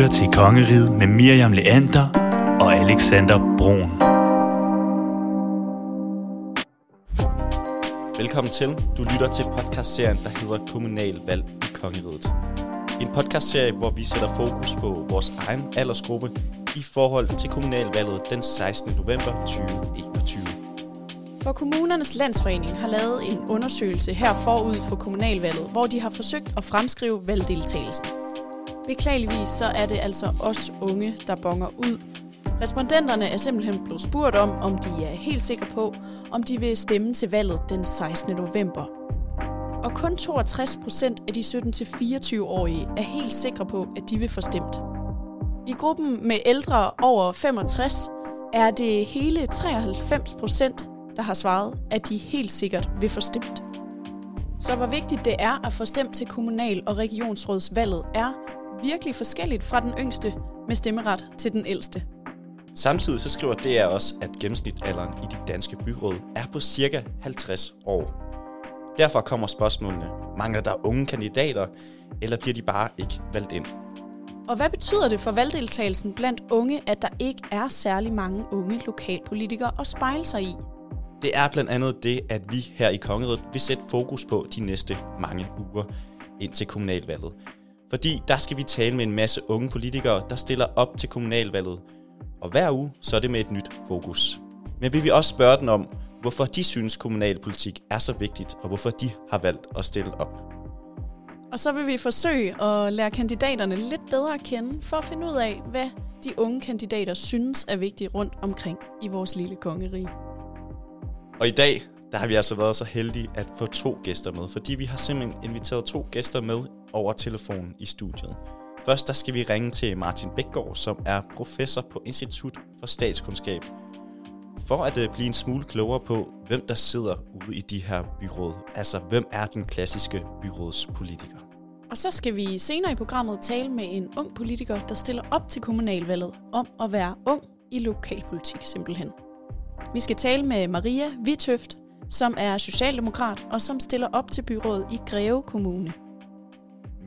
lytter til Kongeriget med Miriam Leander og Alexander Brun. Velkommen til. Du lytter til podcastserien, der hedder Kommunalvalg i Kongeriget. En podcastserie, hvor vi sætter fokus på vores egen aldersgruppe i forhold til kommunalvalget den 16. november 2021. For Kommunernes Landsforening har lavet en undersøgelse her forud for kommunalvalget, hvor de har forsøgt at fremskrive valgdeltagelsen. Beklageligvis så er det altså os unge, der bonger ud. Respondenterne er simpelthen blevet spurgt om, om de er helt sikre på, om de vil stemme til valget den 16. november. Og kun 62 procent af de 17-24-årige er helt sikre på, at de vil få stemt. I gruppen med ældre over 65 er det hele 93 procent, der har svaret, at de helt sikkert vil få stemt. Så hvor vigtigt det er at få stemt til kommunal- og regionsrådsvalget er virkelig forskelligt fra den yngste med stemmeret til den ældste. Samtidig så skriver DR også, at gennemsnitalderen i de danske byråd er på cirka 50 år. Derfor kommer spørgsmålene, mangler der unge kandidater, eller bliver de bare ikke valgt ind? Og hvad betyder det for valgdeltagelsen blandt unge, at der ikke er særlig mange unge lokalpolitikere at spejle sig i? Det er blandt andet det, at vi her i Kongeriget vil sætte fokus på de næste mange uger ind til kommunalvalget. Fordi der skal vi tale med en masse unge politikere, der stiller op til kommunalvalget. Og hver uge, så er det med et nyt fokus. Men vi vil også spørge dem om, hvorfor de synes kommunalpolitik er så vigtigt, og hvorfor de har valgt at stille op. Og så vil vi forsøge at lære kandidaterne lidt bedre at kende, for at finde ud af, hvad de unge kandidater synes er vigtigt rundt omkring i vores lille kongerige. Og i dag, der har vi altså været så heldige at få to gæster med, fordi vi har simpelthen inviteret to gæster med over telefonen i studiet. Først der skal vi ringe til Martin Bækgaard, som er professor på Institut for Statskundskab, for at øh, blive en smule klogere på, hvem der sidder ude i de her byråd. Altså, hvem er den klassiske byrådspolitiker? Og så skal vi senere i programmet tale med en ung politiker, der stiller op til kommunalvalget om at være ung i lokalpolitik simpelthen. Vi skal tale med Maria Vitøft, som er socialdemokrat og som stiller op til byrådet i Greve Kommune.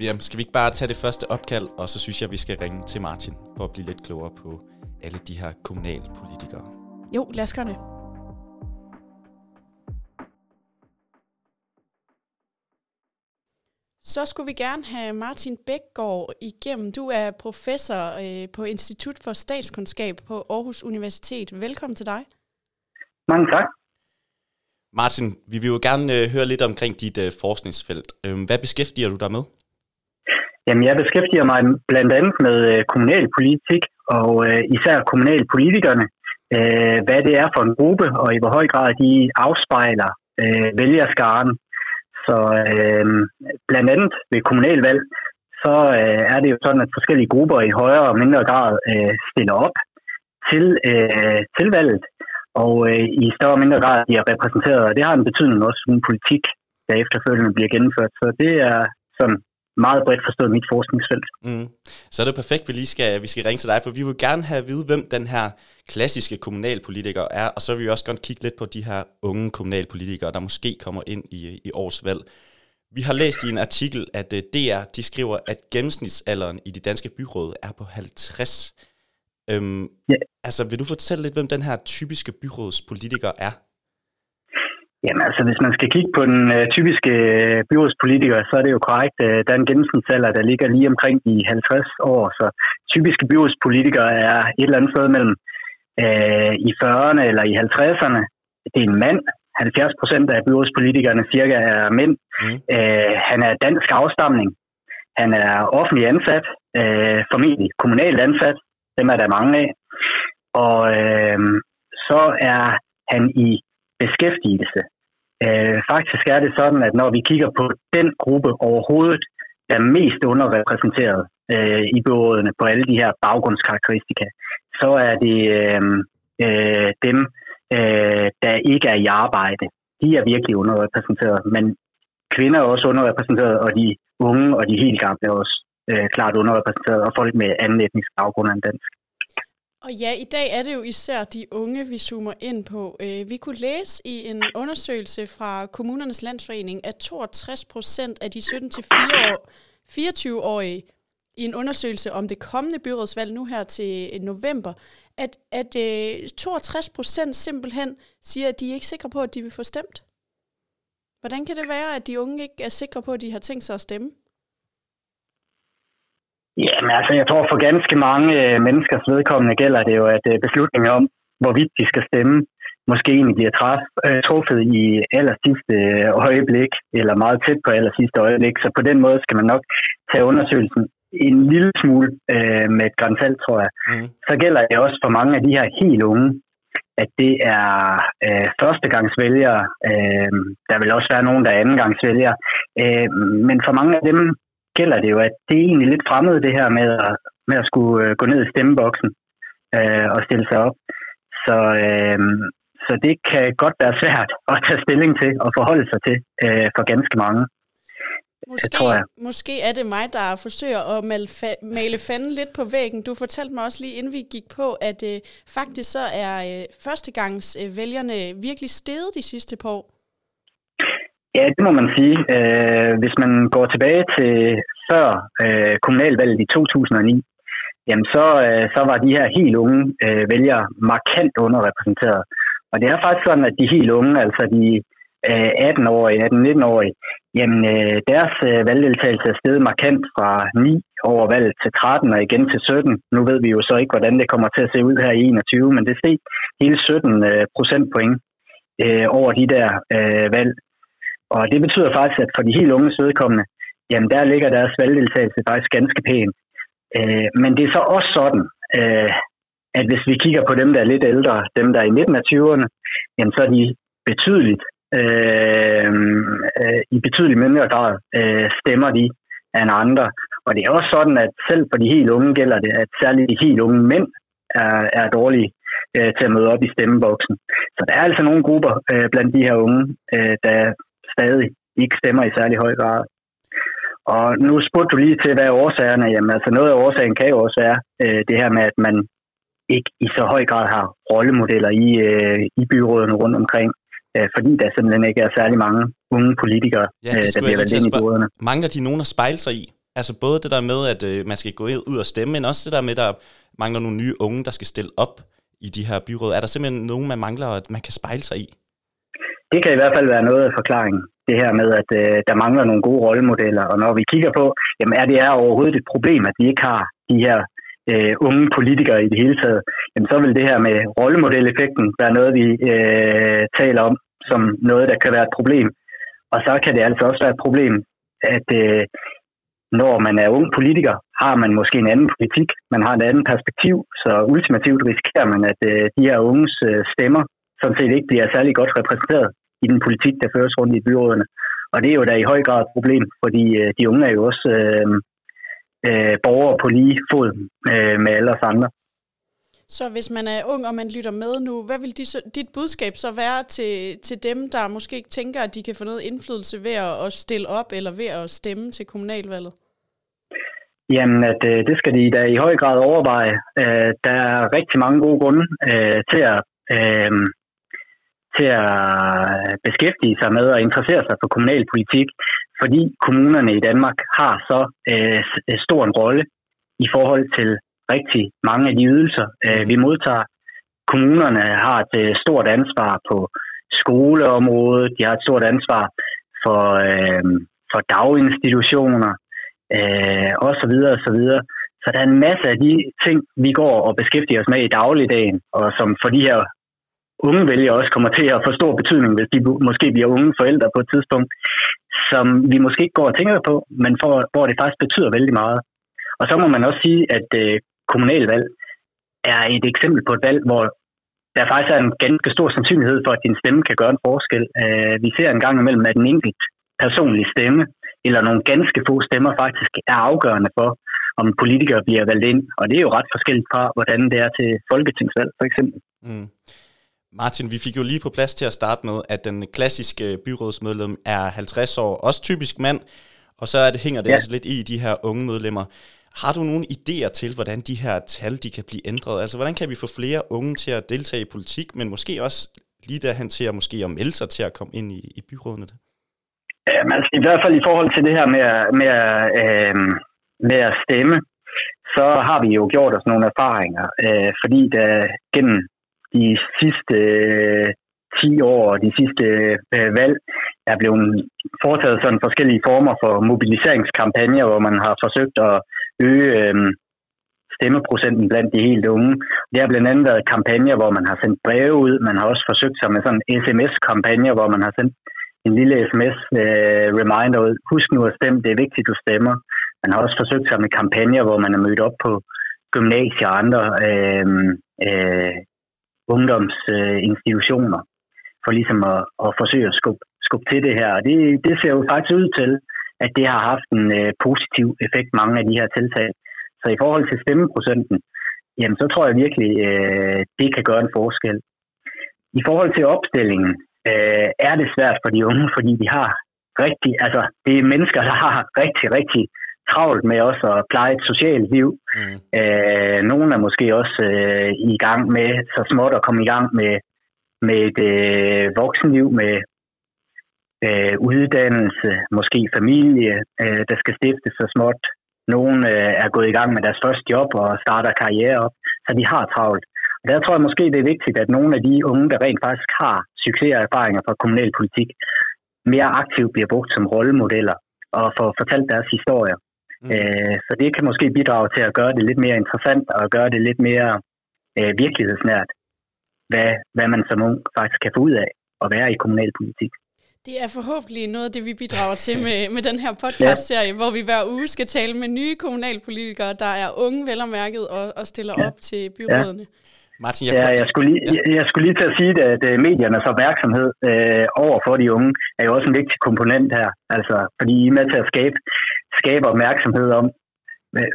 Miriam, skal vi ikke bare tage det første opkald, og så synes jeg, vi skal ringe til Martin for at blive lidt klogere på alle de her kommunalpolitikere. Jo, lad os gøre det. Så skulle vi gerne have Martin Bækgaard igennem. Du er professor øh, på Institut for Statskundskab på Aarhus Universitet. Velkommen til dig. Mange tak. Martin, vi vil jo gerne øh, høre lidt omkring dit øh, forskningsfelt. Øh, hvad beskæftiger du dig med? Jamen, jeg beskæftiger mig blandt andet med øh, kommunalpolitik, og øh, især kommunalpolitikerne, øh, hvad det er for en gruppe, og i hvor høj grad de afspejler øh, vælgerskaren. Så øh, blandt andet ved kommunalvalg, så øh, er det jo sådan, at forskellige grupper i højere og mindre grad øh, stiller op til, øh, til valget, og øh, i større og mindre grad bliver repræsenteret, og det har en betydning også for en politik, der efterfølgende bliver gennemført. Så det er sådan meget bredt forstået mit forskningsfelt. Mm. Så er det perfekt, vi lige skal, vi skal ringe til dig, for vi vil gerne have at vide, hvem den her klassiske kommunalpolitiker er, og så vil vi også godt kigge lidt på de her unge kommunalpolitikere, der måske kommer ind i, i års valg. Vi har læst i en artikel, at uh, DR de skriver, at gennemsnitsalderen i de danske byråd er på 50. Øhm, Ja. Altså, vil du fortælle lidt, hvem den her typiske byrådspolitiker er? Jamen altså, hvis man skal kigge på den øh, typiske øh, byrådspolitiker, så er det jo korrekt. Øh, der er en gennemsnitsalder, der ligger lige omkring de 50 år. Så typiske byrådspolitikere er et eller andet sted mellem øh, i 40'erne eller i 50'erne. Det er en mand. 70 procent af byrådspolitikerne cirka er mænd. Mm. Øh, han er dansk afstamning. Han er offentlig ansat, øh, formentlig kommunalt ansat. Dem er der mange af. Og øh, så er han i beskæftigelse. Øh, faktisk er det sådan, at når vi kigger på den gruppe overhovedet, der er mest underrepræsenteret øh, i byrådene på alle de her baggrundskarakteristika, så er det øh, øh, dem, øh, der ikke er i arbejde. De er virkelig underrepræsenteret, men kvinder er også underrepræsenteret, og de unge og de helt gamle er også øh, klart underrepræsenteret, og folk med anden etnisk baggrund end dansk. Og ja, i dag er det jo især de unge, vi zoomer ind på. Øh, vi kunne læse i en undersøgelse fra Kommunernes Landsforening, at 62 procent af de 17-24-årige i en undersøgelse om det kommende byrådsvalg nu her til november, at, at øh, 62 procent simpelthen siger, at de er ikke sikre på, at de vil få stemt. Hvordan kan det være, at de unge ikke er sikre på, at de har tænkt sig at stemme? Jamen altså, jeg tror for ganske mange øh, menneskers vedkommende gælder det jo, at øh, beslutningen om, hvorvidt de skal stemme, måske egentlig bliver træf, øh, truffet i aller sidste øh, øjeblik, eller meget tæt på aller sidste øjeblik. Så på den måde skal man nok tage undersøgelsen en lille smule øh, med et grænsalt, tror jeg. Mm. Så gælder det også for mange af de her helt unge, at det er øh, førstegangsvælgere. Øh, der vil også være nogen, der er andengangsvælgere. Øh, men for mange af dem gælder det jo, at det er egentlig lidt fremmed, det her med at, med at skulle øh, gå ned i stemmeboksen øh, og stille sig op. Så, øh, så det kan godt være svært at tage stilling til og forholde sig til øh, for ganske mange. Måske, tror jeg. måske er det mig, der forsøger at male, fa- male fanden lidt på væggen. Du fortalte mig også lige, inden vi gik på, at øh, faktisk så er øh, førstegangs øh, virkelig steget de sidste par år. Ja, det må man sige. Øh, hvis man går tilbage til før øh, kommunalvalget i 2009, jamen så, øh, så var de her helt unge øh, vælgere markant underrepræsenteret. Og det er faktisk sådan, at de helt unge, altså de øh, 18-årige, 18-19-årige, jamen øh, deres øh, valgdeltagelse er steget markant fra 9 over valget til 13 og igen til 17. Nu ved vi jo så ikke, hvordan det kommer til at se ud her i 21, men det steg hele 17 øh, procentpoint øh, over de der øh, valg. Og det betyder faktisk, at for de helt unge vedkommende, jamen der ligger deres valgdeltagelse faktisk ganske pænt. Øh, men det er så også sådan, øh, at hvis vi kigger på dem, der er lidt ældre, dem der er i midten af 20'erne, jamen så er de betydeligt, øh, øh, i betydelig mindre grad øh, stemmer de end andre. Og det er også sådan, at selv for de helt unge gælder det, at særligt de helt unge mænd er, er dårlige øh, til at møde op i stemmeboksen. Så der er altså nogle grupper øh, blandt de her unge, øh, der stadig ikke stemmer i særlig høj grad. Og nu spurgte du lige til, hvad er årsagerne? Jamen altså noget af årsagen kan jo også være øh, det her med, at man ikke i så høj grad har rollemodeller i, øh, i byrådene rundt omkring, øh, fordi der simpelthen ikke er særlig mange unge politikere, ja, øh, der bliver valgt ind i byrådene. Mangler de nogen at spejle sig i? Altså både det der med, at øh, man skal gå ud og stemme, men også det der med, at der mangler nogle nye unge, der skal stille op i de her byråd. Er der simpelthen nogen, man mangler, at man kan spejle sig i? Det kan i hvert fald være noget af forklaringen. Det her med, at øh, der mangler nogle gode rollemodeller. Og når vi kigger på, jamen er det er overhovedet et problem, at vi ikke har de her øh, unge politikere i det hele taget, jamen så vil det her med rollemodelleffekten være noget, vi øh, taler om som noget, der kan være et problem. Og så kan det altså også være et problem, at øh, når man er ung politiker, har man måske en anden politik, man har et andet perspektiv, så ultimativt risikerer man, at øh, de her unges øh, stemmer sådan set ikke bliver særlig godt repræsenteret i den politik, der føres rundt i byrådene. Og det er jo da i høj grad et problem, fordi øh, de unge er jo også øh, øh, borgere på lige fod øh, med alle os andre. Så hvis man er ung, og man lytter med nu, hvad vil de så, dit budskab så være til, til dem, der måske ikke tænker, at de kan få noget indflydelse ved at, at stille op eller ved at stemme til kommunalvalget? Jamen, at, øh, det skal de da i høj grad overveje. Øh, der er rigtig mange gode grunde øh, til at øh, til at beskæftige sig med og interessere sig for kommunalpolitik, fordi kommunerne i Danmark har så øh, øh, stor en rolle i forhold til rigtig mange af de ydelser, øh, vi modtager. Kommunerne har et øh, stort ansvar på skoleområdet, de har et stort ansvar for, øh, for daginstitutioner, øh, og så videre, og så videre. Så der er en masse af de ting, vi går og beskæftiger os med i dagligdagen, og som for de her unge vælgere også kommer til at få stor betydning, hvis de måske bliver unge forældre på et tidspunkt, som vi måske ikke går og tænker på, men for, hvor det faktisk betyder vældig meget. Og så må man også sige, at øh, kommunalvalg er et eksempel på et valg, hvor der faktisk er en ganske stor sandsynlighed for, at din stemme kan gøre en forskel. Øh, vi ser en gang imellem, at en enkelt personlig stemme, eller nogle ganske få stemmer faktisk er afgørende for, om politikere bliver valgt ind. Og det er jo ret forskelligt fra, hvordan det er til folketingsvalg, for eksempel. Mm. Martin, vi fik jo lige på plads til at starte med, at den klassiske byrådsmedlem er 50 år, også typisk mand, og så er det, hænger det ja. også lidt i de her unge medlemmer. Har du nogle idéer til, hvordan de her tal de kan blive ændret? Altså, hvordan kan vi få flere unge til at deltage i politik, men måske også lige derhen til at måske at melde sig til at komme ind i, i byrådene? Jamen, altså, I hvert fald i forhold til det her med, med, øh, med at stemme, så har vi jo gjort os nogle erfaringer, øh, fordi der gennem de sidste øh, 10 år og de sidste øh, valg er blevet foretaget sådan forskellige former for mobiliseringskampagner, hvor man har forsøgt at øge øh, stemmeprocenten blandt de helt unge. Det har blandt andet været kampagner, hvor man har sendt breve ud. Man har også forsøgt sig med sådan sms-kampagner, hvor man har sendt en lille sms-reminder øh, ud. Husk nu at stemme, det er vigtigt, du stemmer. Man har også forsøgt sig med kampagner, hvor man er mødt op på gymnasier og andre øh, øh, ungdomsinstitutioner, for ligesom at, at forsøge at skubbe, skubbe til det her. Og det, det ser jo faktisk ud til, at det har haft en øh, positiv effekt, mange af de her tiltag. Så i forhold til stemmeprocenten, jamen så tror jeg virkelig, øh, det kan gøre en forskel. I forhold til opstillingen, øh, er det svært for de unge, fordi de har rigtig, altså det er mennesker, der har rigtig, rigtig travlt med også at pleje et socialt liv. Mm. Øh, nogle er måske også øh, i gang med så småt at komme i gang med, med et øh, voksenliv, med øh, uddannelse, måske familie, øh, der skal stiftes så småt. Nogle øh, er gået i gang med deres første job og starter karriere op, så de har travlt. Og der tror jeg måske, det er vigtigt, at nogle af de unge, der rent faktisk har succes og erfaringer fra kommunalpolitik, mere aktivt bliver brugt som rollemodeller og får fortalt deres historier. Mm. Øh, så det kan måske bidrage til at gøre det lidt mere interessant og gøre det lidt mere øh, virkelighedsnært, hvad, hvad man som ung faktisk kan få ud af at være i kommunalpolitik. Det er forhåbentlig noget af det, vi bidrager til med, med den her podcast-serie, ja. hvor vi hver uge skal tale med nye kommunalpolitikere, der er unge, vel og og, og stiller ja. op til byrådene. Ja. Martin, jeg, ja, jeg, skulle lige, ja. jeg, jeg skulle lige til at sige, at mediernes opmærksomhed øh, over for de unge er jo også en vigtig komponent her. Altså, fordi I er med til at skabe, skabe opmærksomhed om,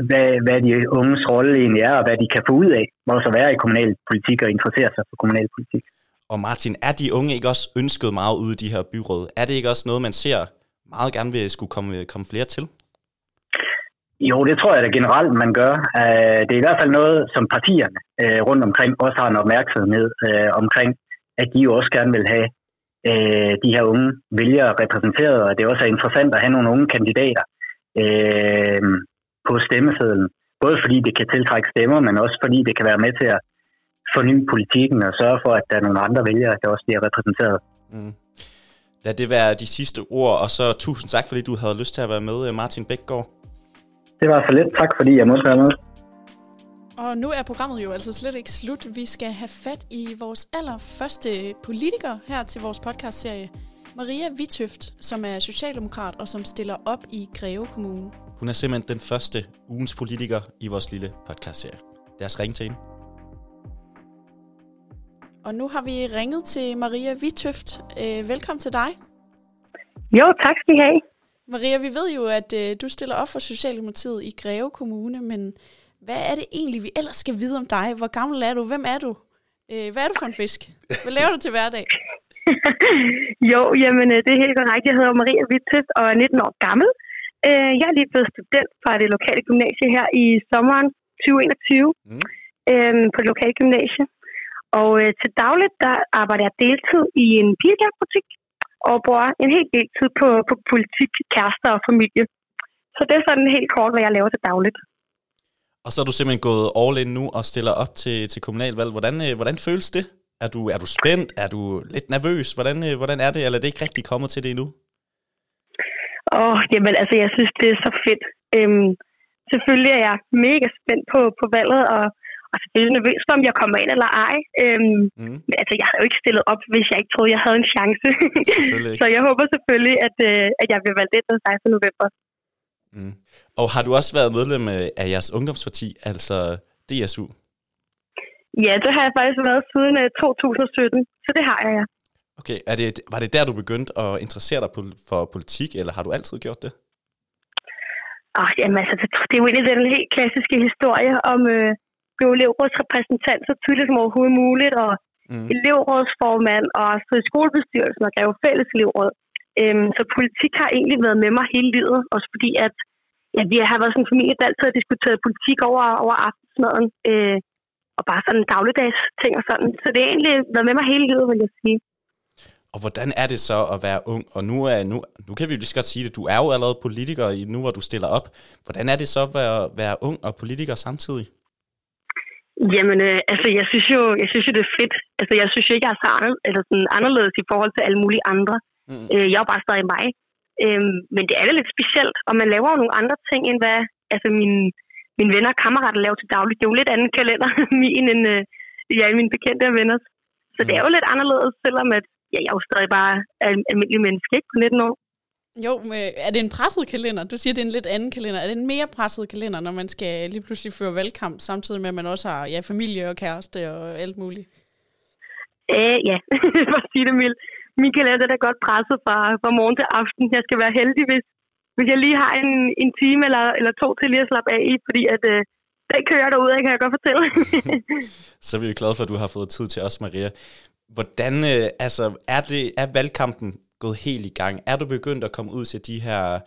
hvad, hvad de unges rolle egentlig er, og hvad de kan få ud af, også at være i kommunalpolitik og interessere sig for kommunalpolitik. Og Martin, er de unge ikke også ønsket meget ude i de her byråd? Er det ikke også noget, man ser meget gerne vil skulle komme, komme flere til? Jo, det tror jeg da generelt, man gør. Øh, det er i hvert fald noget, som partierne øh, rundt omkring også har en opmærksomhed øh, omkring, at de jo også gerne vil have de her unge vælgere repræsenteret, og det er også interessant at have nogle unge kandidater på stemmesedlen. Både fordi det kan tiltrække stemmer, men også fordi det kan være med til at forny politikken og sørge for, at der er nogle andre vælgere, der også bliver repræsenteret. Mm. Lad det være de sidste ord, og så tusind tak, fordi du havde lyst til at være med, Martin Bækgaard. Det var så lidt. Tak fordi jeg måtte være med. Og nu er programmet jo altså slet ikke slut. Vi skal have fat i vores allerførste politiker her til vores podcastserie. Maria Vitøft, som er socialdemokrat og som stiller op i Greve Kommune. Hun er simpelthen den første ugens politiker i vores lille podcastserie. Lad os ringe til hende. Og nu har vi ringet til Maria Vitøft. Øh, velkommen til dig. Jo, tak skal I have. Maria, vi ved jo, at øh, du stiller op for Socialdemokratiet i Greve Kommune, men hvad er det egentlig, vi ellers skal vide om dig? Hvor gammel er du? Hvem er du? Øh, hvad er du for en fisk? Hvad laver du til hverdag? jo, jamen øh, det er helt korrekt. Jeg hedder Maria Wittøft og er 19 år gammel. Øh, jeg er lige blevet student fra det lokale gymnasie her i sommeren 2021 mm. øh, på det lokale gymnasie. Og øh, til dagligt, der arbejder jeg deltid i en pigebutik og bruger en hel del tid på, på politik, kærester og familie. Så det er sådan helt kort, hvad jeg laver til dagligt. Og så er du simpelthen gået all in nu og stiller op til, til kommunalvalg. Hvordan, hvordan føles det? Er du, er du spændt? Er du lidt nervøs? Hvordan, øh, hvordan er det? Eller er det ikke rigtig kommet til det endnu? Åh, oh, jamen altså, jeg synes, det er så fedt. Øhm, selvfølgelig er jeg mega spændt på, på valget, og og selvfølgelig nervøs for, om jeg kommer ind eller ej. Øhm, mm. Men altså, jeg havde jo ikke stillet op, hvis jeg ikke troede, jeg havde en chance. så jeg håber selvfølgelig, at, øh, at jeg bliver valgt ind den 16. november. Mm. Og har du også været medlem af jeres ungdomsparti, altså DSU? Ja, det har jeg faktisk været siden 2017, øh, så det har jeg, ja. Okay, er det, var det der, du begyndte at interessere dig for politik, eller har du altid gjort det? Oh, jamen altså, det er jo egentlig den helt klassiske historie om, øh, blev elevrådsrepræsentant så tidligt som overhovedet muligt, og mm. elevrådsformand, og så i skolebestyrelsen og gav fælles elevråd. Øhm, så politik har egentlig været med mig hele livet, også fordi at ja, vi har været sådan en familie, der altid har diskuteret politik over, over aftensmaden, øh, og bare sådan dagligdags ting og sådan. Så det har egentlig været med mig hele livet, vil jeg sige. Og hvordan er det så at være ung? Og nu, er, nu, nu kan vi jo lige så godt sige det, du er jo allerede politiker nu, hvor du stiller op. Hvordan er det så at være, være ung og politiker samtidig? Jamen, øh, altså, jeg synes, jo, jeg synes jo, det er fedt. Altså, jeg synes jo ikke, jeg er så anderledes, eller sådan anderledes i forhold til alle mulige andre. Mm. Øh, jeg er jo bare stadig mig. Øh, men det er lidt specielt, og man laver jo nogle andre ting, end hvad altså, mine, mine venner og kammerater laver til dagligt. Det er jo lidt anden kalender, min end øh, ja, mine bekendte og venner. Så mm. det er jo lidt anderledes, selvom at, ja, jeg er jo stadig bare almindelig menneske ikke, på 19 år. Jo, men er det en presset kalender? Du siger, det er en lidt anden kalender. Er det en mere presset kalender, når man skal lige pludselig føre valgkamp, samtidig med, at man også har ja, familie og kæreste og alt muligt? Øh, ja, for at sige det mildt. Min kalender er godt presset fra, fra morgen til aften. Jeg skal være heldig, hvis, hvis jeg lige har en, en time eller, eller to til lige at slappe af i, fordi at, øh, den kører derude, kan jeg godt fortælle. Så er vi glade for, at du har fået tid til os, Maria. Hvordan øh, altså, er, det, er valgkampen gået helt i gang? Er du begyndt at komme ud til de her,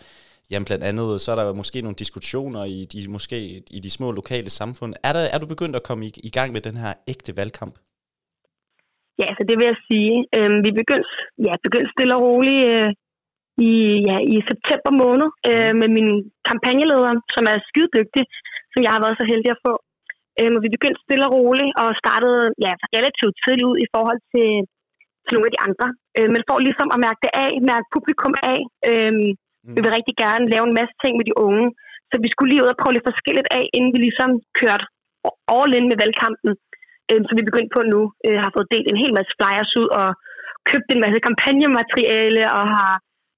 jamen blandt andet, så er der måske nogle diskussioner i de, måske i de små lokale samfund. Er, der, er du begyndt at komme i, i gang med den her ægte valgkamp? Ja, så det vil jeg sige. Øhm, vi begyndte, ja, begyndte stille og roligt øh, i, ja, i september måned øh, med min kampagneleder, som er skidedygtig, som jeg har været så heldig at få. Øhm, og vi begyndte stille og roligt og startede ja, relativt tidligt ud i forhold til til nogle af de andre. Øh, men for ligesom at mærke det af, mærke publikum af. Øh, mm. Vi vil rigtig gerne lave en masse ting med de unge. Så vi skulle lige ud og prøve lidt forskelligt af, inden vi ligesom kørte all in med valgkampen. Øh, så vi begyndte på nu. Øh, har fået delt en hel masse flyers ud og købt en masse kampagnemateriale og har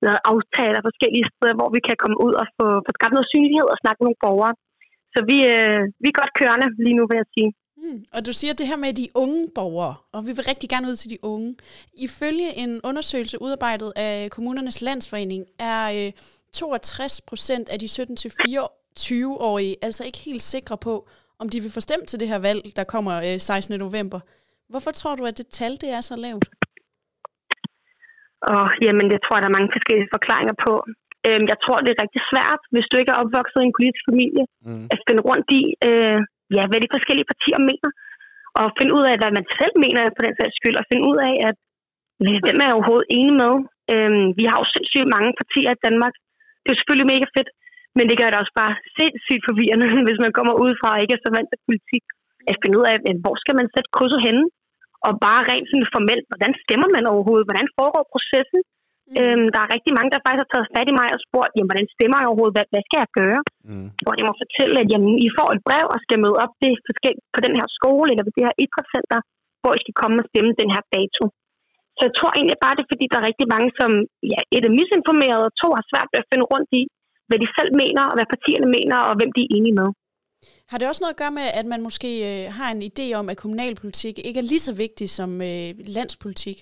lavet aftaler forskellige steder, hvor vi kan komme ud og få, få skabt noget synlighed og snakke med nogle borgere. Så vi, øh, vi er godt kørende lige nu, vil jeg sige. Mm. Og du siger det her med de unge borgere, og vi vil rigtig gerne ud til de unge. Ifølge en undersøgelse udarbejdet af Kommunernes Landsforening er øh, 62 procent af de 17-24-årige altså ikke helt sikre på, om de vil få stemt til det her valg, der kommer øh, 16. november. Hvorfor tror du, at det tal det er så lavt? Og, jamen, det tror jeg, der er mange forskellige forklaringer på. Øhm, jeg tror, det er rigtig svært, hvis du ikke er opvokset i en politisk familie, mm. at finde rundt i, øh, ja, hvad de forskellige partier mener, og finde ud af, hvad man selv mener på den sags skyld, og finde ud af, at hvem er overhovedet enig med. Øhm, vi har jo sindssygt mange partier i Danmark. Det er selvfølgelig mega fedt, men det gør det også bare sindssygt forvirrende, hvis man kommer ud fra og ikke er så vant til politik. At finde ud af, hvor skal man sætte krydset henne? Og bare rent sådan formelt, hvordan stemmer man overhovedet? Hvordan foregår processen? Mm. Øhm, der er rigtig mange, der faktisk har taget fat i mig og spurgt, jamen, hvordan stemmer jeg overhovedet? Hvad, hvad skal jeg gøre? Mm. Hvor jeg må fortælle, at jamen, I får et brev og skal møde op det på den her skole eller ved det her idrætscenter, hvor I skal komme og stemme den her dato. Så jeg tror egentlig bare, det er fordi, der er rigtig mange, som ja, et er misinformeret, og to har svært ved at finde rundt i, hvad de selv mener, og hvad partierne mener, og hvem de er enige med. Har det også noget at gøre med, at man måske øh, har en idé om, at kommunalpolitik ikke er lige så vigtig som øh, landspolitik?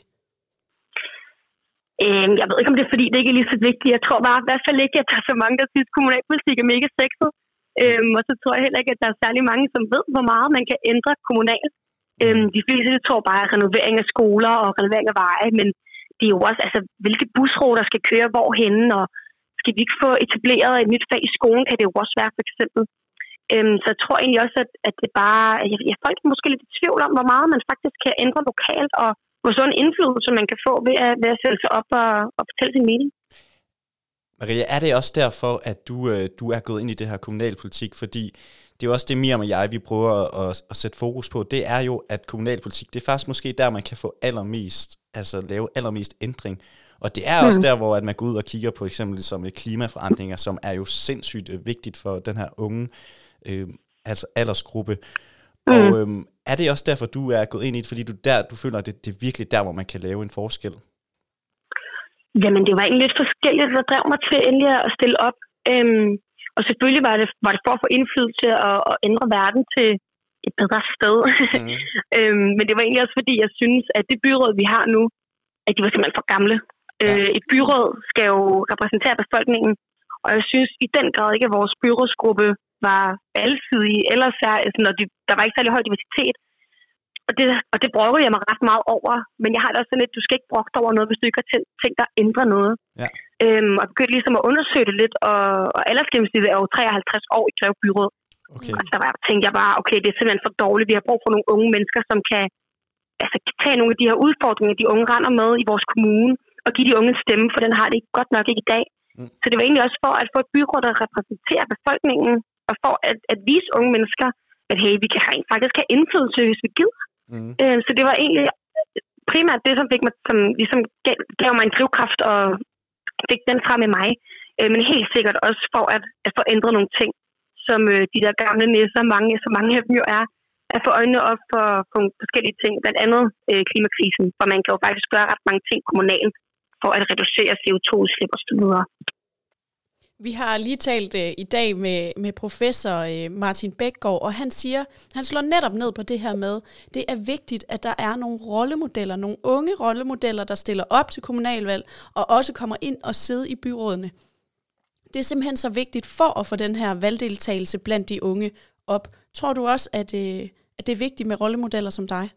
Øh, jeg ved ikke, om det er fordi, det ikke er lige så vigtigt. Jeg tror bare i hvert fald ikke, at der er så mange, der synes, at kommunalpolitik er mega sexet. Øh, og så tror jeg heller ikke, at der er særlig mange, som ved, hvor meget man kan ændre kommunalt. Øh, de fleste tror bare, at renovering af skoler og renovering af veje, men det er jo også, altså, hvilke busruter skal køre hvorhen, og skal vi ikke få etableret et nyt fag i skolen, kan det jo også være, for eksempel. Øhm, så jeg tror egentlig også, at, at det bare, jeg, jeg folk er måske lidt i tvivl om, hvor meget man faktisk kan ændre lokalt, og hvor sådan en indflydelse man kan få ved at, ved at sætte sig op og, og fortælle sin mening. Maria, er det også derfor, at du, øh, du er gået ind i det her kommunalpolitik? Fordi det er jo også det, Miriam og jeg, vi prøver at, at sætte fokus på. Det er jo, at kommunalpolitik, det er faktisk måske der, man kan få allermest, altså lave allermest ændring. Og det er også mm. der, hvor at man går ud og kigger på eksempel som klimaforandringer, som er jo sindssygt øh, vigtigt for den her unge øh, altså aldersgruppe. Mm. Og øhm, er det også derfor, du er gået ind i det, fordi du, der, du føler, at det, det er virkelig der, hvor man kan lave en forskel? Jamen, det var egentlig lidt forskelligt, der drev mig til endelig at stille op. Øhm, og selvfølgelig var det, var det for at få indflydelse og, og ændre verden til et bedre sted. Mm. øhm, men det var egentlig også fordi, jeg synes, at det byråd, vi har nu, at de var simpelthen for gamle. Ja. Øh, et byråd skal jo repræsentere befolkningen, og jeg synes i den grad ikke, at vores byrådsgruppe var alsidig, ellers er, altså, når de, der var ikke særlig høj diversitet. Og det, og det brokkede jeg mig ret meget over, men jeg har det også sådan lidt, du skal ikke brokke over noget, hvis du ikke har tænkt dig at ændre noget. Ja. Øhm, og begyndte ligesom at undersøge det lidt, og, og aldersgennemsnittet er jo 53 år i Greve Byråd. Okay. Og der var, tænkte jeg bare, okay, det er simpelthen for dårligt. Vi har brug for nogle unge mennesker, som kan altså, tage nogle af de her udfordringer, de unge render med i vores kommune, og give de unge en stemme, for den har det godt nok ikke i dag. Mm. Så det var egentlig også for at få et byråd, der repræsenterer befolkningen, og for at, at vise unge mennesker, at hey, vi kan rent faktisk have indflydelse, hvis vi gider. Mm. Øh, så det var egentlig primært det, som fik mig, som ligesom gav, gav mig en drivkraft og fik den frem med mig. Øh, men helt sikkert også for at, at få ændret nogle ting, som øh, de der gamle næsser, mange, så mange af dem jo er, at få øjnene op for, for forskellige ting, blandt andet øh, klimakrisen, for man kan jo faktisk gøre ret mange ting kommunalt for at reducere CO2-udslip osv. Vi har lige talt uh, i dag med, med professor uh, Martin Bækgaard, og han siger, han slår netop ned på det her med, det er vigtigt, at der er nogle rollemodeller, nogle unge rollemodeller, der stiller op til kommunalvalg, og også kommer ind og sidder i byrådene. Det er simpelthen så vigtigt for at få den her valgdeltagelse blandt de unge op. Tror du også, at, uh, at det er vigtigt med rollemodeller som dig?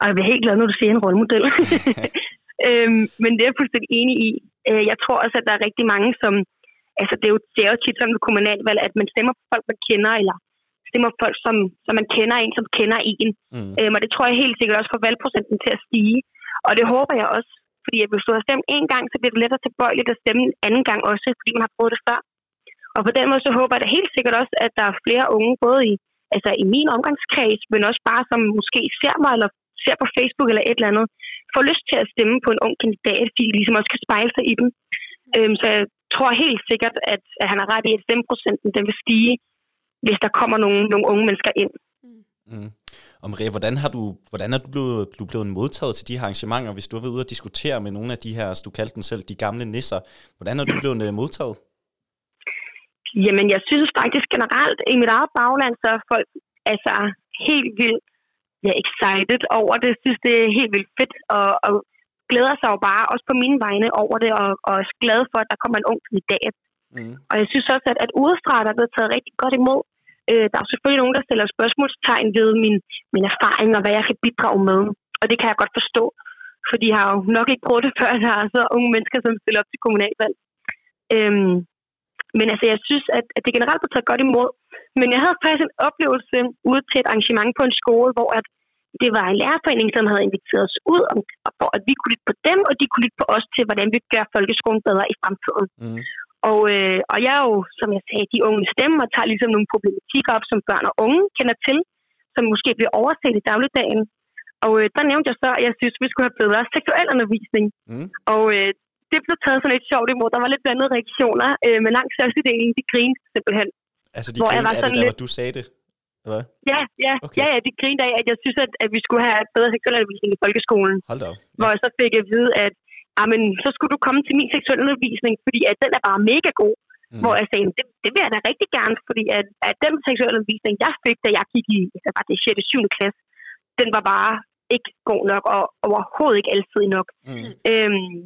Og jeg bliver helt glad, når du siger en rollemodel. øhm, men det er jeg fuldstændig enig i. Øh, jeg tror også, at der er rigtig mange, som... Altså, det er jo, det er jo tit som ved kommunalvalg, at man stemmer på folk, man kender, eller stemmer på folk, som, som man kender en, som kender en. Mm. Øhm, og det tror jeg helt sikkert også får valgprocenten til at stige. Og det håber jeg også, fordi at hvis du har stemt en gang, så bliver det lettere tilbøjeligt at stemme en anden gang også, fordi man har prøvet det før. Og på den måde så håber jeg da helt sikkert også, at der er flere unge, både i, altså i min omgangskreds, men også bare som måske ser mig, eller ser på Facebook eller et eller andet, får lyst til at stemme på en ung kandidat, fordi de ligesom også kan spejle sig i dem. Øhm, så jeg tror helt sikkert, at, at han har ret i, at stemmeprocenten den vil stige, hvis der kommer nogle, nogle unge mennesker ind. Mm. Og Maria, hvordan har du, hvordan er du blevet, du blevet modtaget til de her arrangementer, hvis du har været ude og diskutere med nogle af de her, du kaldte dem selv, de gamle nisser? Hvordan er du blevet øh, modtaget? Jamen, jeg synes faktisk generelt, i mit eget bagland, så er folk altså helt vildt ja, excited over det. Jeg synes, det er helt vildt fedt, og, og glæder sig jo bare også på mine vegne over det, og, og er glad for, at der kommer en ung kandidat. Mm. Og jeg synes også, at, at udefra der er blevet taget rigtig godt imod. Øh, der er selvfølgelig nogen, der stiller spørgsmålstegn ved min, min erfaring og hvad jeg kan bidrage med. Og det kan jeg godt forstå, for de har jo nok ikke prøvet det før, der er så unge mennesker, som stiller op til kommunalvalg. Øhm, men altså, jeg synes, at, at det generelt bliver taget godt imod. Men jeg havde faktisk en oplevelse ude til et arrangement på en skole, hvor at det var en lærerforening, som havde inviteret os ud, om, for at vi kunne lytte på dem, og de kunne lytte på os til, hvordan vi gør folkeskolen bedre i fremtiden. Mm. Og, øh, og jeg er jo, som jeg sagde, de unge stemmer og tager ligesom nogle problematikker op, som børn og unge kender til, som måske bliver overset i dagligdagen. Og øh, der nævnte jeg så, at jeg synes, vi skulle have bedre seksuel undervisning. Mm. Og øh, det blev taget sådan lidt sjovt imod. Der var lidt blandede reaktioner, øh, men langt størstedelen, de grinede simpelthen. Altså de grinte af det der, lidt... hvor du sagde det? Hvad? Ja, ja, okay. ja, ja, de grinede af, at jeg synes, at, at vi skulle have bedre seksualundervisning i folkeskolen. Hold da op. Ja. Hvor jeg så fik at vide, at men, så skulle du komme til min seksualundervisning, fordi at den er bare mega god. Mm. Hvor jeg sagde, det, det vil jeg da rigtig gerne, fordi at, at den seksualundervisning, jeg fik, da jeg gik i altså var det 6. 7. klasse, den var bare ikke god nok, og overhovedet ikke altid nok. Mm. Øhm,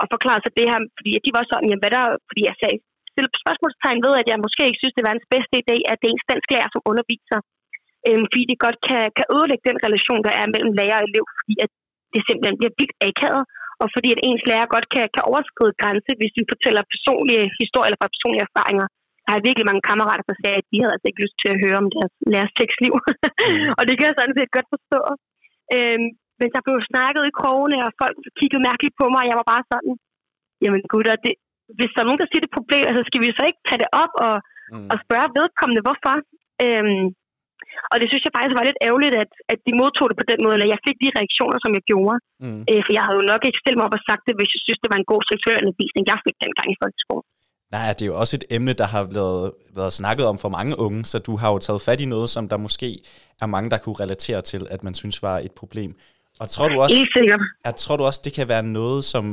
og forklare sig det her, fordi de var sådan, jamen, hvad der, fordi jeg sagde, stille spørgsmålstegn ved, at jeg måske ikke synes, det var en bedste idé, at det er ens dansklærer, som underviser. Øhm, fordi det godt kan, kan ødelægge den relation, der er mellem lærer og elev, fordi at det simpelthen bliver vildt akavet, og fordi at ens lærer godt kan, kan overskride grænse, hvis vi fortæller personlige historier eller fra personlige erfaringer. Der er virkelig mange kammerater, der sagde, at de havde altså ikke lyst til at høre om deres lærers tekstliv. Mm. og det kan jeg sådan set godt forstå. Øhm, men der blev snakket i krogene, og folk kiggede mærkeligt på mig, og jeg var bare sådan, jamen gutter, det, hvis der er nogen, der siger det problem, altså skal vi så ikke tage det op og, mm. og spørge vedkommende, hvorfor? Øhm, og det synes jeg faktisk var lidt ærgerligt, at, at de modtog det på den måde, eller jeg fik de reaktioner, som jeg gjorde. Mm. Øh, for jeg havde jo nok ikke stillet mig op og sagt det, hvis jeg synes, det var en god seksuel undervisning, jeg fik dengang i folkeskolen. Nej, det er jo også et emne, der har været, været snakket om for mange unge, så du har jo taget fat i noget, som der måske er mange, der kunne relatere til, at man synes var et problem. Og tror du også, at, tror du også, det kan være noget, som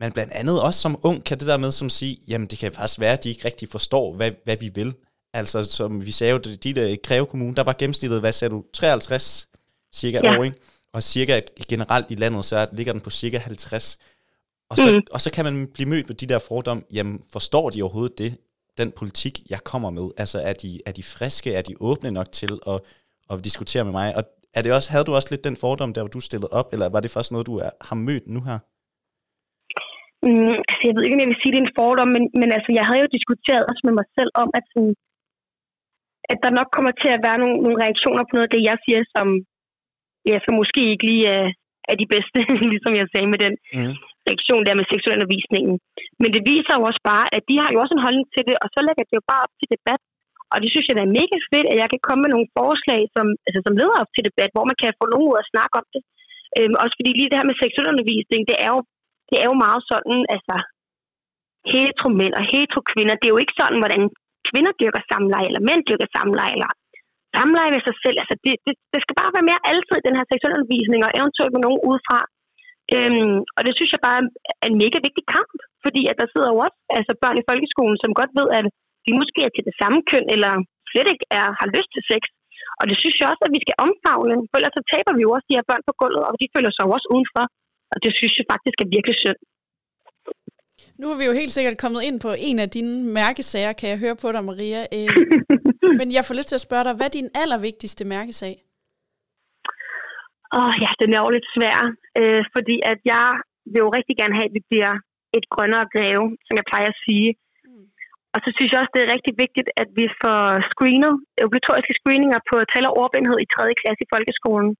men blandt andet også som ung kan det der med som sige, jamen det kan faktisk være, at de ikke rigtig forstår, hvad, hvad vi vil. Altså som vi sagde jo, de der Greve Kommune, der var gennemsnittet, hvad sagde du, 53 cirka ja. år, ikke? Og cirka generelt i landet, så ligger den på cirka 50. Og så, mm. og så kan man blive mødt med de der fordomme, jamen forstår de overhovedet det, den politik, jeg kommer med? Altså er de, er de friske, er de åbne nok til at, at diskutere med mig? Og er det også, havde du også lidt den fordom, der hvor du stillede op, eller var det først noget, du er, har mødt nu her? Mm, altså, jeg ved ikke, om jeg vil sige, det er en fordom, men, men altså, jeg havde jo diskuteret også med mig selv om, at, sådan, at der nok kommer til at være nogle, nogle reaktioner på noget af det, jeg siger, som, ja, som måske ikke lige er, er de bedste, ligesom jeg sagde med den mm. reaktion der med seksualundervisningen. Men det viser jo også bare, at de har jo også en holdning til det, og så lægger det jo bare op til debat. Og det synes jeg er mega fedt, at jeg kan komme med nogle forslag, som, altså, som leder op til debat, hvor man kan få nogen ud at snakke om det. Øhm, også fordi lige det her med seksualundervisning, det er jo, det er jo meget sådan, altså hetero mænd og hetero kvinder, det er jo ikke sådan, hvordan kvinder dyrker samleje, eller mænd dyrker samleje, eller samleje med sig selv. Altså, det, det, det skal bare være mere altid den her seksualundervisning, og eventuelt med nogen udefra. Øhm, og det synes jeg bare er en mega vigtig kamp, fordi at der sidder jo også altså børn i folkeskolen, som godt ved, at de måske er til det samme køn, eller slet ikke er, har lyst til sex. Og det synes jeg også, at vi skal omfavne, for ellers så taber vi jo også de her børn på gulvet, og de føler sig jo også udenfor. Og det synes jeg faktisk er virkelig synd. Nu har vi jo helt sikkert kommet ind på en af dine mærkesager, kan jeg høre på dig, Maria. Øh, men jeg får lyst til at spørge dig, hvad er din allervigtigste mærkesag? Åh oh, ja, den er jo lidt svær, øh, fordi at jeg vil jo rigtig gerne have, at vi bliver et grønnere greve, som jeg plejer at sige. Mm. Og så synes jeg også, det er rigtig vigtigt, at vi får screenet, obligatoriske screeninger på tal og ordblindhed i 3. klasse i folkeskolen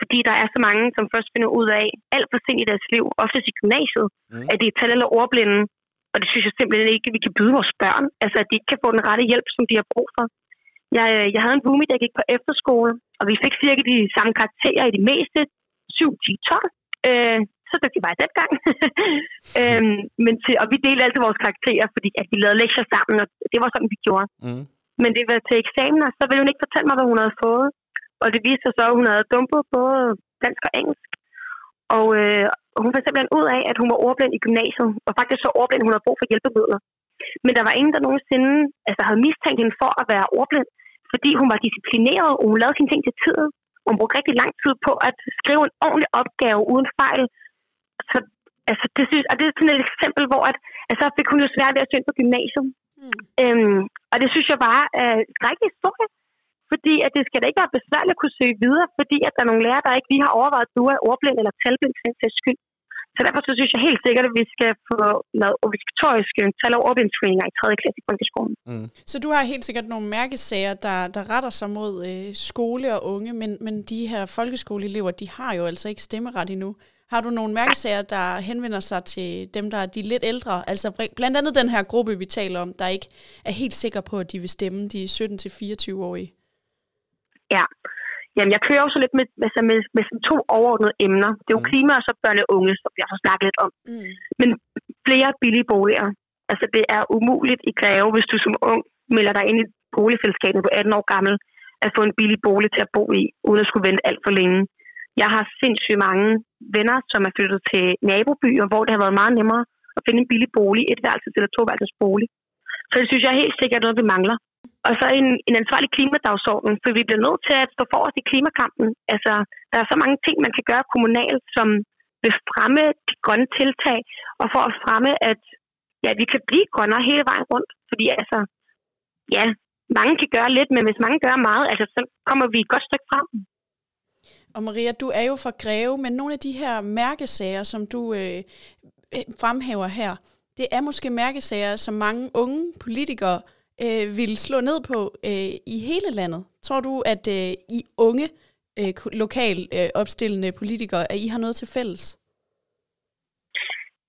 fordi der er så mange, som først finder ud af alt for sent i deres liv, oftest i gymnasiet, mm. at de er tal- eller ordblinde. Og det synes jeg simpelthen ikke, at vi kan byde vores børn. Altså, at de ikke kan få den rette hjælp, som de har brug for. Jeg, øh, jeg havde en roomie, der gik på efterskole, og vi fik cirka de samme karakterer i de meste. 7, 10, 12. Øh, så dygtig var jeg dengang. øhm, men til, og vi delte altid vores karakterer, fordi at vi lavede lektier sammen, og det var sådan, vi gjorde. Mm. Men det var til eksamener, så ville hun ikke fortælle mig, hvad hun havde fået. Og det viste sig så, at hun havde dumpet både dansk og engelsk. Og øh, hun fandt simpelthen ud af, at hun var ordblind i gymnasiet, og faktisk så ordblind, hun havde brug for hjælpemidler. Men der var ingen, der nogensinde altså, havde mistænkt hende for at være ordblind, fordi hun var disciplineret, og hun lavede sine ting til tiden. Hun brugte rigtig lang tid på at skrive en ordentlig opgave uden fejl. Så altså, det, synes, og det er sådan et eksempel, hvor at, altså, fik hun jo svært ved at søge på gymnasiet. Mm. Øhm, og det synes jeg bare er en skrækkelig historie. Fordi at det skal da ikke være besværligt at kunne søge videre, fordi at der er nogle lærere, der ikke lige har overvejet, at du er ordblind eller talblind til en skyld. Så derfor så synes jeg helt sikkert, at vi skal få lavet obligatoriske tal- og ordblindtræninger i 3. klasse i folkeskolen. Mm. Så du har helt sikkert nogle mærkesager, der, der retter sig mod øh, skole og unge, men, men de her folkeskoleelever, de har jo altså ikke stemmeret endnu. Har du nogle mærkesager, der henvender sig til dem, der er de lidt ældre? Altså blandt andet den her gruppe, vi taler om, der ikke er helt sikre på, at de vil stemme, de 17-24-årige. Ja. Jamen, jeg kører jo så lidt med, altså med, med sådan to overordnede emner. Det er jo mm. klima og så børn og unge, som jeg har snakket lidt om. Mm. Men flere billige boliger. Altså, det er umuligt i Greve, hvis du som ung melder dig ind i boligfællesskabet på 18 år gammel, at få en billig bolig til at bo i, uden at skulle vente alt for længe. Jeg har sindssygt mange venner, som er flyttet til nabobyer, hvor det har været meget nemmere at finde en billig bolig, et værelses eller to værelses bolig. Så det synes jeg helt sikkert noget, vi mangler. Og så en, en ansvarlig klimadagsorden, for vi bliver nødt til at stå forrest i klimakampen. Altså, der er så mange ting, man kan gøre kommunalt, som vil fremme de grønne tiltag, og for at fremme, at ja, vi kan blive grønnere hele vejen rundt. Fordi altså, ja, mange kan gøre lidt, men hvis mange gør meget, altså, så kommer vi et godt stykke frem. Og Maria, du er jo fra Greve, men nogle af de her mærkesager, som du øh, øh fremhæver her, det er måske mærkesager, som mange unge politikere øh, vil slå ned på øh, i hele landet? Tror du, at øh, I unge øh, lokal øh, opstillende politikere, at I har noget til fælles?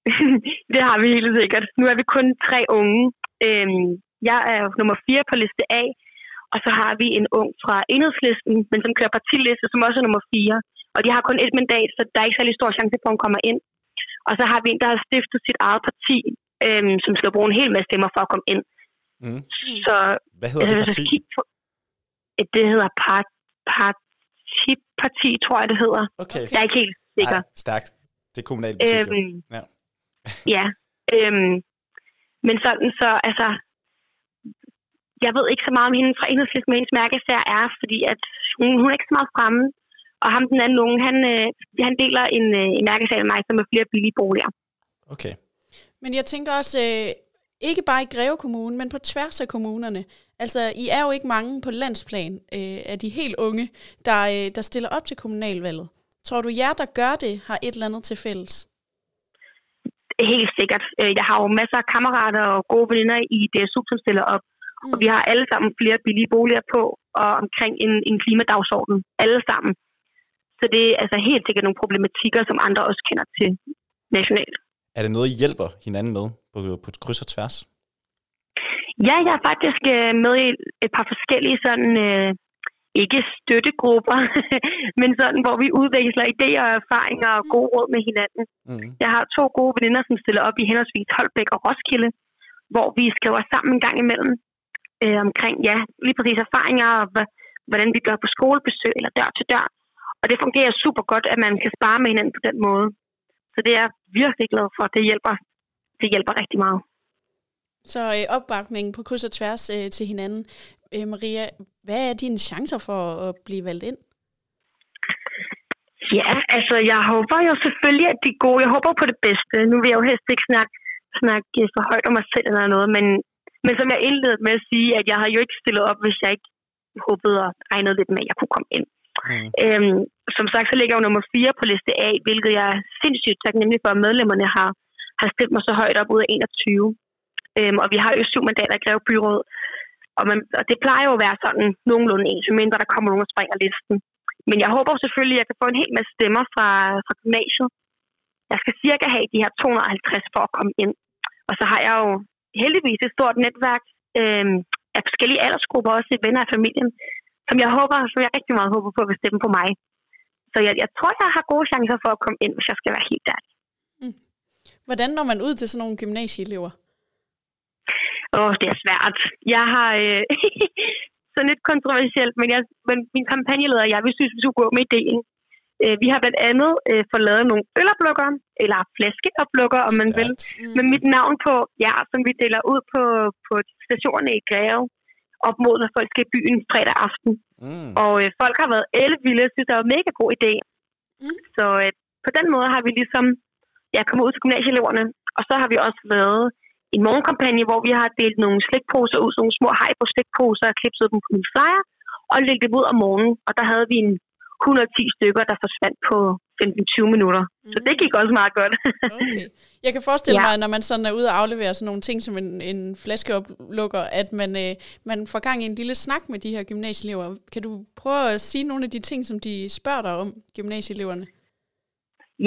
det har vi helt sikkert. Nu er vi kun tre unge. Øhm, jeg er nummer fire på liste A, og så har vi en ung fra enhedslisten, men som kører partiliste, som også er nummer fire. Og de har kun et mandat, så der er ikke særlig stor chance for, at hun kommer ind. Og så har vi en, der har stiftet sit eget parti, øhm, som skal bruge en hel masse stemmer for at komme ind. Mm. Så, Hvad hedder det parti? På, det hedder part, Partiparti, tror jeg, det hedder. Okay. Jeg er ikke helt sikker. Ej, stærkt. Det er kommunalt parti, øhm, ja. ja. Øhm, men sådan så, altså, jeg ved ikke så meget om hende fra enhedslisten, men hendes mærkesager er, fordi at hun, hun er ikke så meget fremme. Og ham den anden unge, han, øh, han deler en, øh, en mærkesag med mig, som er flere billige boliger. Okay. Men jeg tænker også, øh, ikke bare i Greve Kommune, men på tværs af kommunerne. Altså, I er jo ikke mange på landsplan øh, af de helt unge, der, øh, der stiller op til kommunalvalget. Tror du, jer, der gør det, har et eller andet til fælles? Helt sikkert. Øh, jeg har jo masser af kammerater og gode veninder i DSU, som stiller op. Mm. Og vi har alle sammen flere billige boliger på, og omkring en, en klimadagsorden. Alle sammen. Så det er altså helt sikkert nogle problematikker, som andre også kender til nationalt. Er det noget, I hjælper hinanden med på, på kryds og tværs? Ja, jeg er faktisk øh, med i et par forskellige sådan, øh, ikke støttegrupper, men sådan, hvor vi udveksler idéer og erfaringer og gode råd med hinanden. Mm. Jeg har to gode veninder, som stiller op i henholdsvis Holbæk og Roskilde, hvor vi skriver sammen en gang imellem øh, omkring, ja, lige præcis erfaringer og hvordan vi gør på skolebesøg eller dør til dør. Og det fungerer super godt, at man kan spare med hinanden på den måde. Så det er virkelig glad for. Det hjælper, det hjælper rigtig meget. Så øh, opbakning på kryds og tværs øh, til hinanden. Øh, Maria, hvad er dine chancer for at blive valgt ind? Ja, altså jeg håber jo selvfølgelig, at de er gode. Jeg håber på det bedste. Nu vil jeg jo helst ikke snakke, snakke for højt om mig selv eller noget, men, men som jeg indledte med at sige, at jeg har jo ikke stillet op, hvis jeg ikke håbede og regnede lidt med, at jeg kunne komme ind. Mm. Øhm, som sagt, så ligger jeg jo nummer 4 på liste A, hvilket jeg er sindssygt taknemmelig for, at medlemmerne har, har stemt mig så højt op ud af 21. Øhm, og vi har jo syv mandater i Greve Byråd. Og, man, og det plejer jo at være sådan nogenlunde ens, mindre der kommer nogen og springer listen. Men jeg håber selvfølgelig, at jeg kan få en hel masse stemmer fra, fra gymnasiet. Jeg skal cirka have de her 250 for at komme ind. Og så har jeg jo heldigvis et stort netværk øhm, af forskellige aldersgrupper, også venner af familien, som jeg håber, som jeg rigtig meget håber på at stemme på mig. Så jeg, jeg tror, jeg har gode chancer for at komme ind, hvis jeg skal være helt ærlig. Mm. Hvordan når man ud til sådan nogle gymnasieelever? Åh, oh, det er svært. Jeg har øh, sådan lidt kontroversielt, men, jeg, men min kampagneleder og jeg, vi synes, vi skulle gå med ideen. Øh, vi har blandt andet øh, fået lavet nogle øloplukker, eller flaskeoplukker, om man vil, mm. med mit navn på, ja, som vi deler ud på, på stationerne i Greve, op mod, når folk skal i byen fredag aften. Mm. Og øh, folk har været elvilde, synes, det var en mega god idé. Mm. Så øh, på den måde har vi ligesom ja, kommet ud til gymnasieeleverne, og så har vi også lavet en morgenkampagne, hvor vi har delt nogle slikposer ud, sådan nogle små hej på slikposer, og klipset dem på en flyer, og lægget dem ud om morgenen. Og der havde vi en 110 stykker, der forsvandt på 15-20 minutter. Mm. Så det gik også meget godt. okay. Jeg kan forestille ja. mig, når man sådan er ude og aflevere sådan nogle ting som en, en flaskeoplukker, at man, øh, man får gang i en lille snak med de her gymnasieelever. Kan du prøve at sige nogle af de ting, som de spørger dig om, gymnasieeleverne?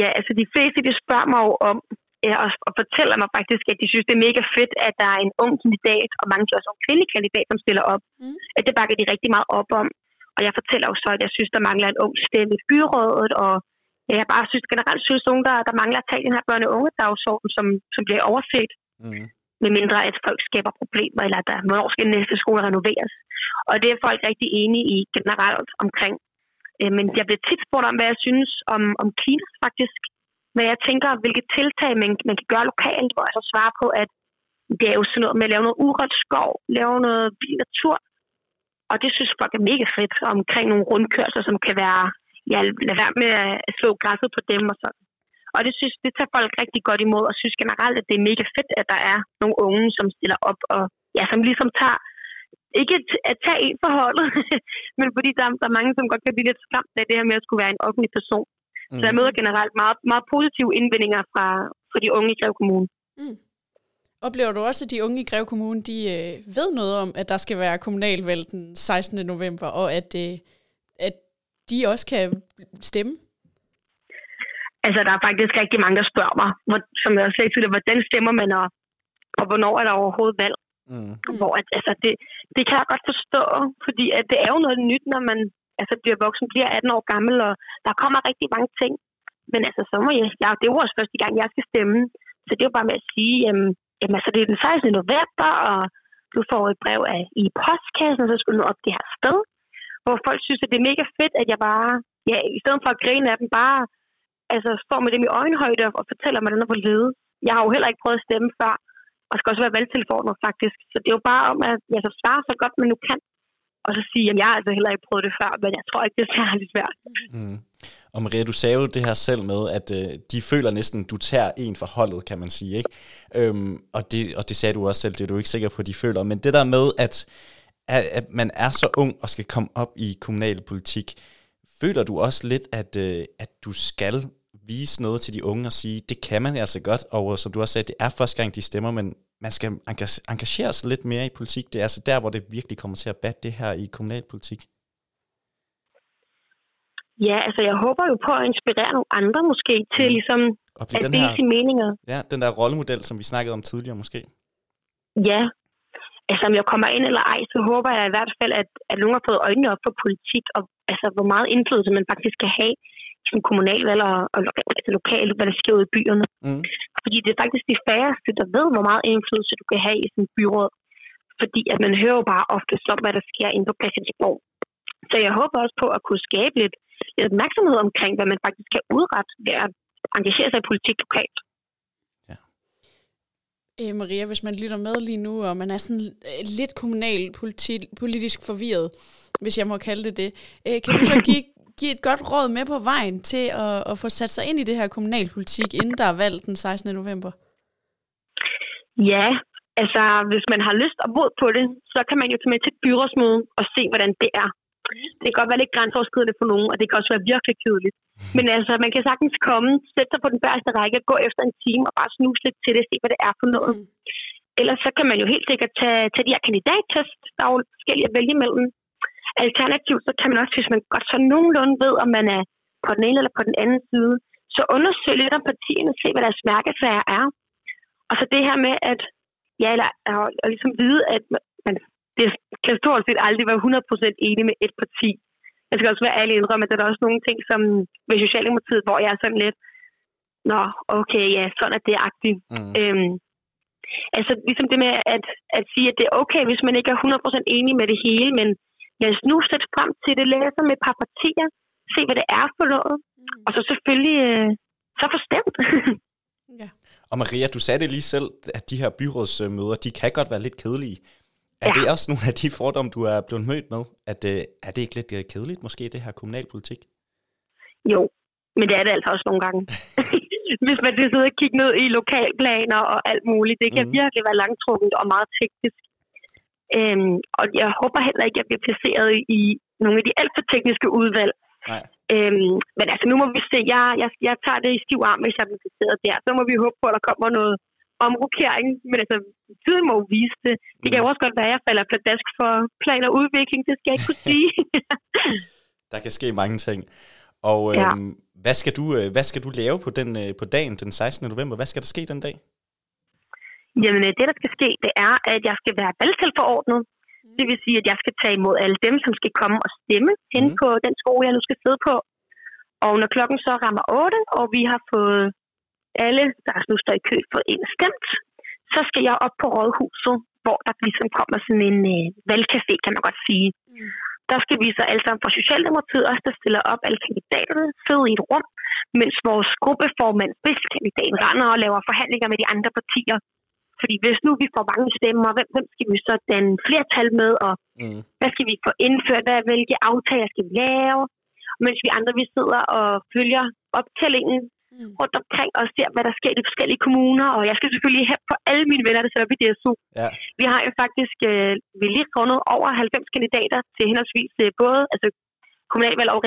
Ja, altså de fleste, de spørger mig jo om, og fortæller mig faktisk, at de synes, det er mega fedt, at der er en ung kandidat, og mange også en kvindelig kandidat, som stiller op. Mm. At det bakker de rigtig meget op om. Og jeg fortæller jo så, at jeg synes, der mangler en ung stemme i byrådet, og jeg bare synes generelt synes, nogen, der, der mangler at tage den her børne- og unge dagsorden, som, som bliver overset. Mm. Med mindre at folk skaber problemer, eller der, hvornår skal næste skole renoveres. Og det er folk rigtig enige i generelt omkring. Øh, men jeg bliver tit spurgt om, hvad jeg synes om, om Kina faktisk. Hvad jeg tænker, hvilke tiltag man, man kan gøre lokalt, hvor jeg så svarer på, at det er jo sådan noget med at lave noget urørt skov, lave noget vild natur. Og det synes folk er mega fedt omkring nogle rundkørsler, som kan være, ja, lad være med at slå græsset på dem og sådan. Og det synes, det tager folk rigtig godt imod, og synes generelt, at det er mega fedt, at der er nogle unge, som stiller op, og ja, som ligesom tager, ikke at tage en forholdet, men fordi der, der er mange, som godt kan blive lidt skræmt af det her med at skulle være en offentlig person. Mm. Så jeg møder generelt meget, meget positive indvendinger fra, fra de unge i Greve Kommune. Mm. Oplever du også, at de unge i Greve Kommune de, øh, ved noget om, at der skal være kommunalvalg den 16. november, og at, øh, de også kan stemme? Altså, der er faktisk rigtig mange, der spørger mig, hvor, som jeg også sagde tidligere, hvordan stemmer man, og, og hvornår er der overhovedet valg? Mm. Hvor at, altså, det, det kan jeg godt forstå, fordi at det er jo noget nyt, når man altså bliver voksen, bliver 18 år gammel, og der kommer rigtig mange ting. Men altså, så må jeg, ja, det er jo også første gang, jeg skal stemme. Så det er jo bare med at sige, jamen, jamen altså, det er den 16. november, og du får et brev af, i postkassen, og så skal du nå op det her sted. Hvor folk synes, at det er mega fedt, at jeg bare, ja, i stedet for at grine af dem, bare altså, står med dem i øjenhøjde og fortæller mig, hvordan der på lede. Jeg har jo heller ikke prøvet at stemme før, og skal også være valgtilforordnet faktisk. Så det er jo bare om, at jeg så svarer så godt, man nu kan og så sige, at jeg har altså heller ikke prøvet det før, men jeg tror ikke, det er særlig svært. Mm. Og Maria, du sagde jo det her selv med, at øh, de føler næsten, du tager en for holdet, kan man sige. Ikke? Øhm, og, det, og det sagde du også selv, det er du ikke sikker på, at de føler. Men det der med, at, at, at man er så ung og skal komme op i kommunalpolitik, føler du også lidt, at, øh, at du skal vise noget til de unge og sige, det kan man altså godt, og som du også sagde, det er første gang, de stemmer, men man skal engagere sig lidt mere i politik. Det er altså der, hvor det virkelig kommer til at batte det her i kommunalpolitik. Ja, altså jeg håber jo på at inspirere nogle andre måske til Mm. ligesom at dele her, sine meninger. ja, den der rollemodel, som vi snakkede om tidligere måske. Ja, altså om jeg kommer ind eller ej, så håber jeg i hvert fald, at, at nogen har fået øjnene op for politik, og altså hvor meget indflydelse man faktisk kan have i sådan kommunalvalg og, og altså lokalt, hvad der sker ude i byerne. Mm. Fordi det er faktisk de færreste, der ved, hvor meget indflydelse du kan have i sådan et byråd. Fordi at man hører jo bare ofte om, hvad der sker inde på Christiansborg. Så jeg håber også på at kunne skabe lidt, lidt opmærksomhed omkring, hvad man faktisk kan udrette ved at engagere sig i politik lokalt. Øh, Maria, hvis man lytter med lige nu, og man er sådan øh, lidt kommunalpolitisk forvirret, hvis jeg må kalde det det, øh, kan du så give, give et godt råd med på vejen til at, at få sat sig ind i det her kommunalpolitik, inden der er valg den 16. november? Ja, altså hvis man har lyst og mod på det, så kan man jo tage med til et byrådsmøde og se, hvordan det er. Det kan godt være lidt grænseoverskridende for nogen, og det kan også være virkelig kedeligt. Men altså, man kan sagtens komme, sætte sig på den første række, gå efter en time og bare snuse lidt til det, se hvad det er for noget. Mm. Ellers så kan man jo helt sikkert tage, tage de her kandidattest, der er jo forskellige at vælge imellem. Alternativt så kan man også, hvis man godt så nogenlunde ved, om man er på den ene eller på den anden side, så undersøge lidt om partierne, se hvad deres mærkesager er. Og så det her med, at ja, eller, og, og ligesom vide, at man, det kan stort set aldrig være 100% enig med et parti. Jeg skal også være ærlig indrømme, at der er også nogle ting, som ved Socialdemokratiet, hvor jeg er sådan lidt, nå, okay, ja, sådan er det agtigt. Mm. Øhm, altså ligesom det med at, at sige, at det er okay, hvis man ikke er 100% enig med det hele, men lad os nu sætte frem til det, læse med et par partier, se hvad det er for noget, Mm. og så selvfølgelig øh, så få stemt. Ja. Og Maria, du sagde det lige selv, at de her byrådsmøder, de kan godt være lidt kedelige. Er Ja. det også nogle af de fordomme, du er blevet mødt med? At, øh, er det ikke lidt øh, kedeligt, måske, det her kommunalpolitik? jo, men det er det altså også nogle gange. hvis man vil sidde og kigge ned i lokalplaner og alt muligt, det kan mm. virkelig være langtrukkent og meget teknisk. Øhm, og jeg håber heller ikke, at jeg bliver placeret i nogle af de alt for tekniske udvalg. Nej. Øhm, men altså, nu må vi se. Jeg, jeg, jeg tager det i stiv arm, hvis jeg bliver placeret der. Så må vi håbe på, at der kommer noget omrokering. Men altså, tiden må jo vise det. Det kan jo også godt være, at jeg falder pladask for plan og udvikling. Det skal jeg ikke kunne sige. Der kan ske mange ting. Og øh, Ja. hvad, skal du, øh, hvad skal du lave på, den, øh, på dagen den 16. november? Hvad skal der ske den dag? Jamen, øh, det der skal ske, det er, at jeg skal være valgtilforordnet. Det vil sige, at jeg skal tage imod alle dem, som skal komme og stemme hen Mhm. på den skole, jeg nu skal sidde på. Og når klokken så rammer 8, og vi har fået alle, der nu står i kø, fået ind stemt, så skal jeg op på rådhuset, hvor der ligesom kommer sådan en øh, valgcafé, kan man godt sige. Mm. Der skal vi så alle sammen fra Socialdemokratiet også, der stiller op alle kandidaterne, sidde i et rum, mens vores gruppeformand, spidskandidaten, render og laver forhandlinger med de andre partier. Fordi hvis nu vi får mange stemmer, hvem, hvem skal vi så danne flertal med, og Mm. hvad skal vi få indført, hvad, hvilke aftaler skal vi lave, mens vi andre vi sidder og følger optællingen Mm. rundt omkring og ser, hvad der sker i de forskellige kommuner, og jeg skal selvfølgelig have på alle mine venner, der sidder op i DSU. Ja. Vi har jo faktisk øh, vi lige rundet over 90 kandidater til henholdsvis øh, både altså, kommunalvalg og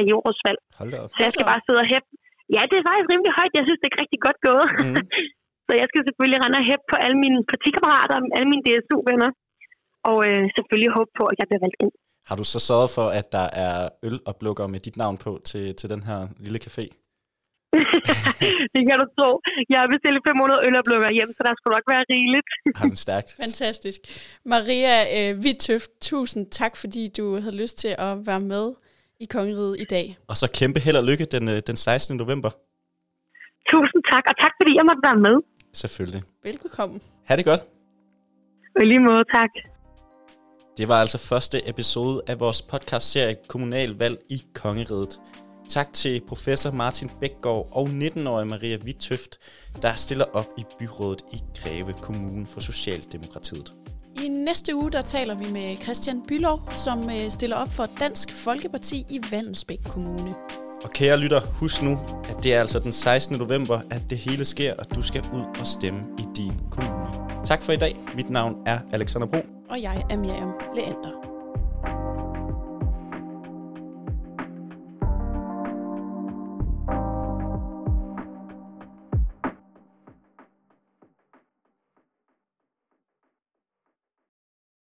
op. Så jeg skal bare sidde og hæppe. Ja, det er faktisk rimelig højt. Jeg synes, det er rigtig godt gået. Mm. Så jeg skal selvfølgelig rende og hæppe på alle mine partikammerater, alle mine DSU-venner. Og øh, selvfølgelig håbe på, at jeg bliver valgt ind. Har du så sørget for, at der er øloplukker med dit navn på til, til den her lille café? det kan du tro. Jeg har bestilt 500 øloplukker hjem, så der skulle nok være rigeligt. Har den stærkt. Fantastisk. Maria øh, Vitøft, tusind tak, fordi du havde lyst til at være med i Kongeriget i dag. Og så kæmpe held og lykke den, øh, den 16. november. Tusind tak, og tak fordi jeg måtte være med. Selvfølgelig. Velbekomme. Ha' det godt. Og i lige måde, tak. Det var altså første episode af vores podcastserie Kommunalvalg i Kongeriget. Tak til professor Martin Bækgaard og 19-årige Maria Vitøft, der stiller op i byrådet i Greve Kommune for Socialdemokratiet. I næste uge, der taler vi med Christian Bylov, som øh, stiller op for Dansk Folkeparti i Vandensbæk Kommune. Og kære lytter, husk nu, at det er altså den 16. november, at det hele sker, og du skal ud og stemme i din kommune. Tak for i dag. Mit navn er Alexander Brun. Og jeg er Miriam Leander.